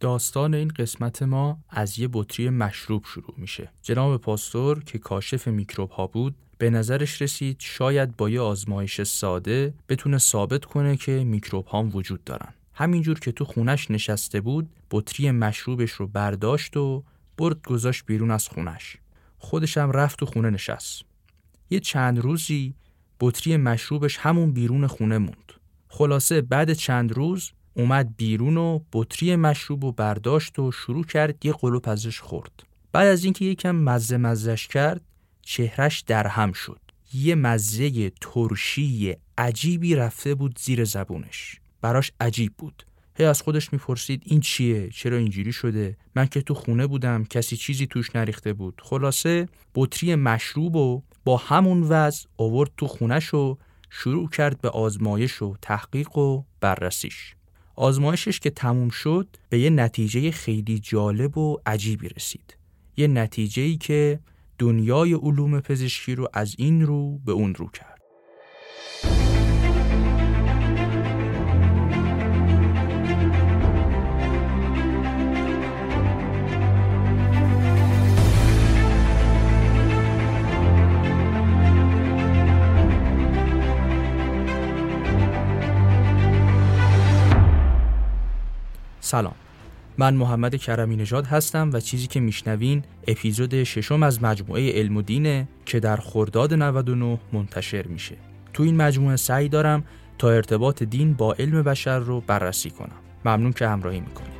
داستان این قسمت ما از یه بطری مشروب شروع میشه. جناب پاستور که کاشف میکروب ها بود به نظرش رسید شاید با یه آزمایش ساده بتونه ثابت کنه که میکروب ها وجود دارن. همینجور که تو خونش نشسته بود بطری مشروبش رو برداشت و برد گذاشت بیرون از خونش. خودش هم رفت تو خونه نشست. یه چند روزی بطری مشروبش همون بیرون خونه موند. خلاصه بعد چند روز اومد بیرون و بطری مشروب و برداشت و شروع کرد یه قلوب ازش خورد. بعد از اینکه یکم مزه مزش کرد چهرش درهم شد. یه مزه ترشی عجیبی رفته بود زیر زبونش. براش عجیب بود. هی از خودش می‌پرسید این چیه چرا اینجوری شده من که تو خونه بودم کسی چیزی توش نریخته بود خلاصه بطری مشروب و با همون وضع آورد تو خونش و شروع کرد به آزمایش و تحقیق و بررسیش آزمایشش که تموم شد به یه نتیجه خیلی جالب و عجیبی رسید. یه نتیجه که دنیای علوم پزشکی رو از این رو به اون رو کرد. سلام. من محمد کرمی نژاد هستم و چیزی که میشنوین اپیزود ششم از مجموعه علم و دینه که در خرداد 99 منتشر میشه. تو این مجموعه سعی دارم تا ارتباط دین با علم بشر رو بررسی کنم. ممنون که همراهی می‌کنید.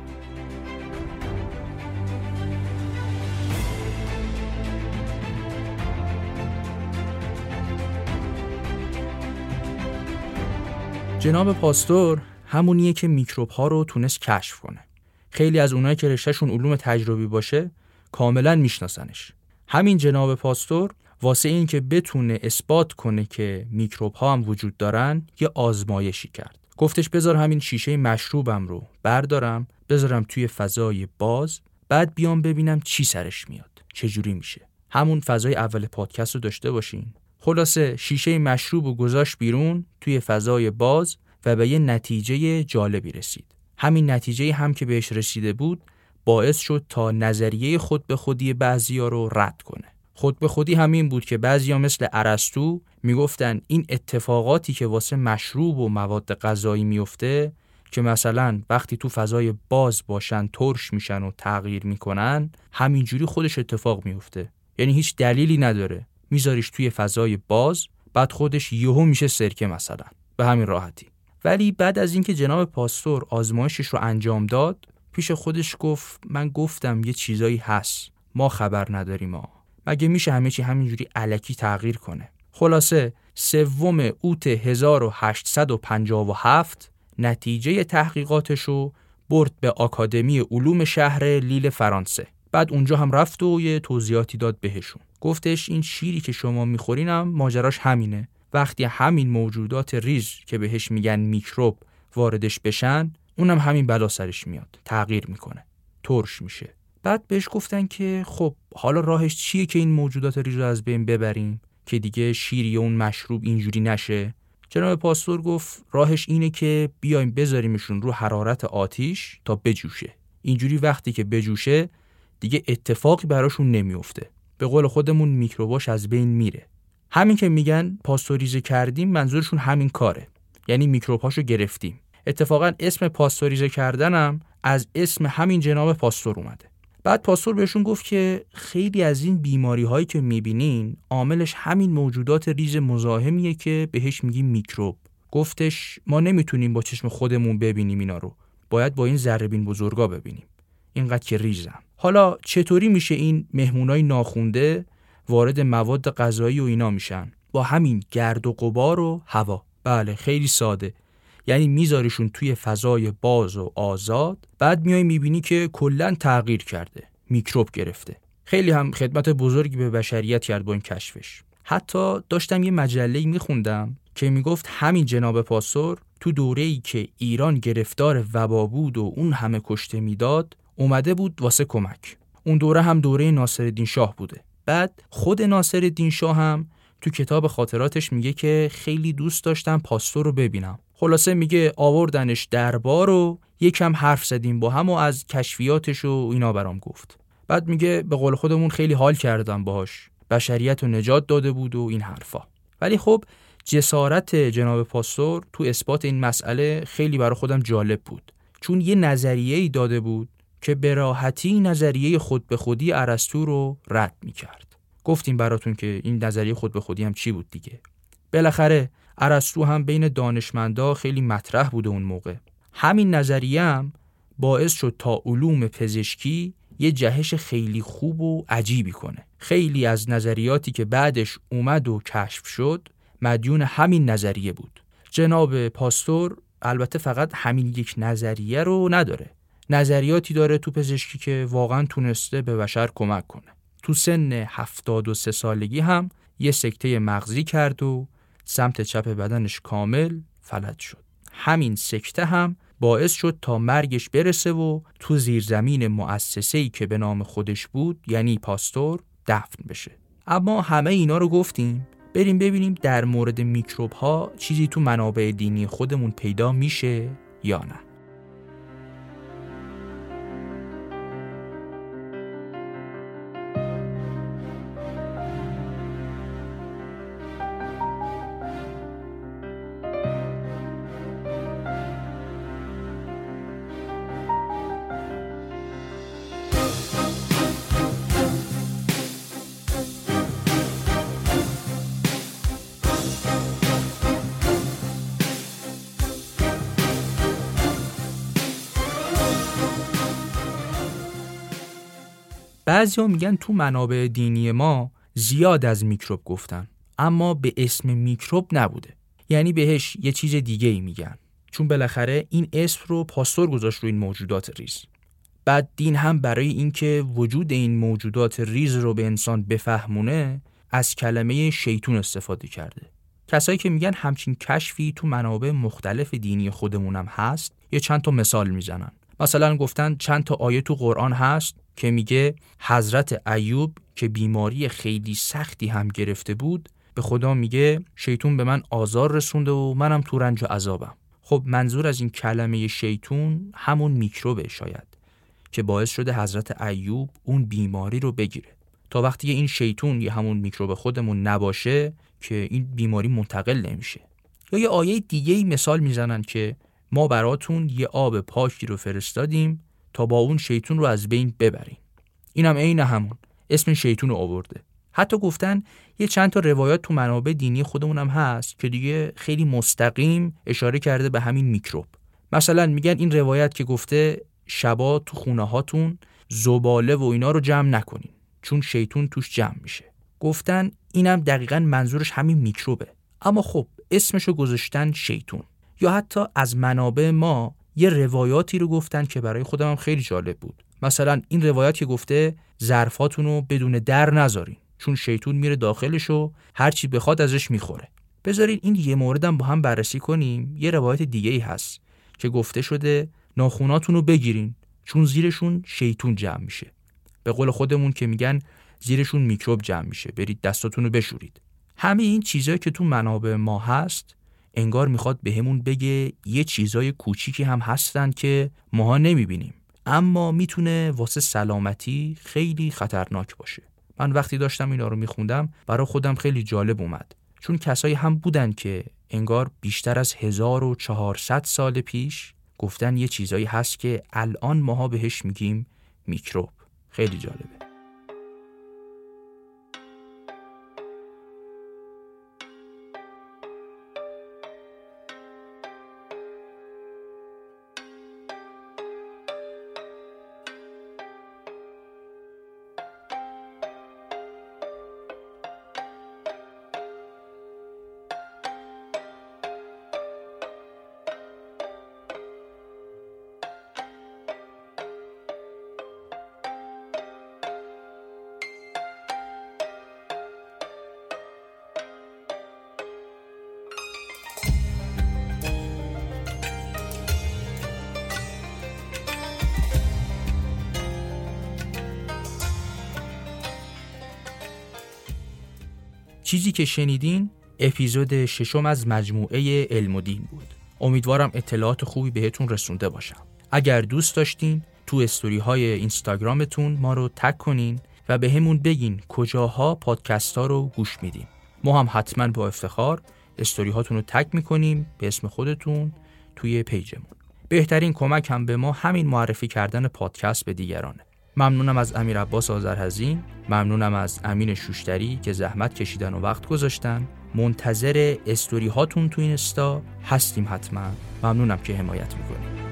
جناب پاستور همونیه که میکروب ها رو تونست کشف کنه. خیلی از اونایی که رشتهشون علوم تجربی باشه کاملا میشناسنش. همین جناب پاستور واسه این که بتونه اثبات کنه که میکروب ها هم وجود دارن یه آزمایشی کرد. گفتش بذار همین شیشه مشروبم رو بردارم بذارم توی فضای باز بعد بیام ببینم چی سرش میاد چه میشه همون فضای اول پادکست رو داشته باشین خلاصه شیشه مشروب و گذاشت بیرون توی فضای باز به یه نتیجه جالبی رسید. همین نتیجه هم که بهش رسیده بود باعث شد تا نظریه خود به خودی بعضیا رو رد کنه. خود به خودی همین بود که بعضیا مثل ارسطو می‌گفتن این اتفاقاتی که واسه مشروب و مواد غذایی میفته که مثلا وقتی تو فضای باز باشن ترش میشن و تغییر می‌کنن همینجوری خودش اتفاق میفته یعنی هیچ دلیلی نداره میذاریش توی فضای باز بعد خودش یهو میشه سرکه مثلا به همین راحتی ولی بعد از اینکه جناب پاستور آزمایشش رو انجام داد پیش خودش گفت من گفتم یه چیزایی هست. ما خبر نداریم ما مگه میشه همه چی همینجوری علکی تغییر کنه؟ خلاصه سوم اوت 1857 نتیجه تحقیقاتش رو برد به آکادمی علوم شهر لیل فرانسه. بعد اونجا هم رفت و یه توضیحاتی داد بهشون. گفتش این شیری که شما میخورینم ماجراش همینه. وقتی همین موجودات ریز که بهش میگن میکروب واردش بشن اونم همین بلا سرش میاد تغییر می‌کنه ترش میشه. بعد بهش گفتن که خب حالا راهش چیه که این موجودات ریز رو از بین ببریم؟ که دیگه شیری اون مشروب اینجوری نشه؟ جناب پاستور گفت راهش اینه که بیایم بذاریمشون رو حرارت آتیش تا بجوشه. اینجوری وقتی که بجوشه دیگه اتفاقی براشون نمیفته. به قول خودمون میکروباش از بین میره. همین که میگن پاستوریزه کردیم منظورشون همین کاره. یعنی میکروبهاشو گرفتیم. اتفاقا اسم پاستوریزه کردنم از اسم همین جناب پاستور اومده. بعد پاستور بهشون گفت که خیلی از این بیماری هایی که می‌بینین عاملش همین موجودات ریز مزاحمیه که بهش میگیم میکروب. گفتش ما نمی‌تونیم با چشم خودمون ببینیم اینا رو. باید با این ذره بین بزرگا ببینیم. اینقدر که ریزم. حالا چطوری میشه این مهمونای ناخونده وارد مواد غذایی و اینا میشن. با همین گرد و غبار و هوا. بله خیلی ساده. یعنی میذاریشون توی فضای باز و آزاد. بعد میای می‌بینی که کلا تغییر کرده. میکروب گرفته. خیلی هم خدمت بزرگی به بشریت کرد با این کشفش. حتی داشتم یه مجله میخوندم که می‌گفت همین جناب پاسور تو دوره ای که ایران گرفتار وبا بود و اون همه کشته می‌داد اومده بود واسه کمک. اون دوره هم دوره ناصرالدین شاه بوده. بعد خود ناصر دین شاه هم تو کتاب خاطراتش میگه که خیلی دوست داشتم پاستور رو ببینم. خلاصه میگه آوردنش دربار و یکم حرف زدیم با هم و از کشفیاتش و اینا برام گفت. بعد میگه به قول خودمون خیلی حال کردم باهاش. بشریت رو نجات داده بود و این حرفا. ولی خب جسارت جناب پاستور تو اثبات این مسئله خیلی برای خودم جالب بود. چون یه نظریه ای داده بود که به راحتی نظریه خود به خودی ارسطو رو رد می‌کرد. گفتیم براتون که این نظریه خود به خودی هم چی بود دیگه؟ بالاخره ارسطو هم بین دانشمندا خیلی مطرح بود اون موقع. همین نظریه هم باعث شد تا علوم پزشکی یه جهش خیلی خوب و عجیبی کنه. خیلی از نظریاتی که بعدش اومد و کشف شد مدیون همین نظریه بود. جناب پاستور البته فقط همین یک نظریه رو نداره. نظریاتی داره تو پزشکی که واقعا تونسته به بشر کمک کنه. تو سن 73 سالگی هم یه سکته مغزی کرد و سمت چپ بدنش کامل فلج شد. همین سکته هم باعث شد تا مرگش برسه و تو زیرزمین مؤسسه‌ای که به نام خودش بود یعنی پاستور دفن بشه. اما همه اینا رو گفتیم. بریم ببینیم در مورد میکروب ها چیزی تو منابع دینی خودمون پیدا میشه یا نه. بعضیا میگن تو منابع دینی ما زیاد از میکروب گفتن اما به اسم میکروب نبوده. یعنی بهش یه چیز دیگه ای میگن. چون بالاخره این اسم رو پاستور گذاشت رو این موجودات ریز. بعد دین هم برای اینکه وجود این موجودات ریز رو به انسان بفهمونه از کلمه شیطون استفاده کرده. کسایی که میگن همچین کشفی تو منابع مختلف دینی خودمونم هست یه چند تا مثال می‌زنن. مثلا گفتن چند تا آیه تو قرآن هست که میگه حضرت ایوب که بیماری خیلی سختی هم گرفته بود به خدا میگه شیطون به من آزار رسونده و منم تو رنج و عذابم. خب منظور از این کلمه شیطون همون میکروبه شاید که باعث شده حضرت ایوب اون بیماری رو بگیره. تا وقتی این شیطون یا همون میکروب خودمون نباشه که این بیماری منتقل نمیشه. یا یه آیه دیگه مثال می‌زنن که ما براتون یه آب پاکی رو فرستادیم تا با اون شیطون رو از بین ببریم اینم عین همون. اسم شیطون رو آورده. حتی گفتن یه چند تا روایات تو منابع دینی خودمونم هست که دیگه خیلی مستقیم اشاره کرده به همین میکروب. مثلا میگن این روایت که گفته شبا تو خونه هاتون زباله و اینا رو جمع نکنین چون شیطون توش جمع میشه. گفتن اینم دقیقا منظورش همین میکروبه. اما خب اسمشو گذاشتن شیطون. یا حتی از منابع ما یه روایاتی رو گفتن که برای خودم خیلی جالب بود. مثلا این روایت که گفته ظرفاتون رو بدون در نذارین چون شیطون میره داخلش و هرچی بخواد ازش می‌خوره. بذارین این یه موردم با هم بررسی کنیم. یه روایت دیگه ای هست که گفته شده ناخوناتون رو بگیرین چون زیرشون شیطون جمع میشه. به قول خودمون که میگن زیرشون میکروب جمع میشه. برید دستاتون رو بشورید. همه این چیزهایی که تو منابع ما هست انگار می‌خواد بهمون بگه یه چیزای کوچیکی هم هستن که ماها نمی‌بینیم. اما می‌تونه واسه سلامتی خیلی خطرناک باشه. من وقتی داشتم اینا رو میخوندم برای خودم خیلی جالب اومد. چون کسایی هم بودن که انگار بیشتر از 1400 سال پیش گفتن یه چیزایی هست که الان ماها بهش میگیم میکروب. خیلی جالبه. چیزی که شنیدین اپیزود ششم از مجموعه علم و دین بود. امیدوارم اطلاعات خوبی بهتون رسونده باشم اگر دوست داشتین تو استوری های اینستاگرامتون ما رو تک کنین و به همون بگین کجاها پادکست ها رو گوش میدیم ما هم حتما با افتخار استوری هاتون رو تک می‌کنیم به اسم خودتون توی پیجمون. بهترین کمک هم به ما همین معرفی کردن پادکست به دیگرانه. ممنونم از امیر عباس آذرهزین ممنونم از امین شوشتری که زحمت کشیدن و وقت گذاشتن. منتظر استوری هاتون تو این استا هستیم حتما. ممنونم که حمایت می‌کنیم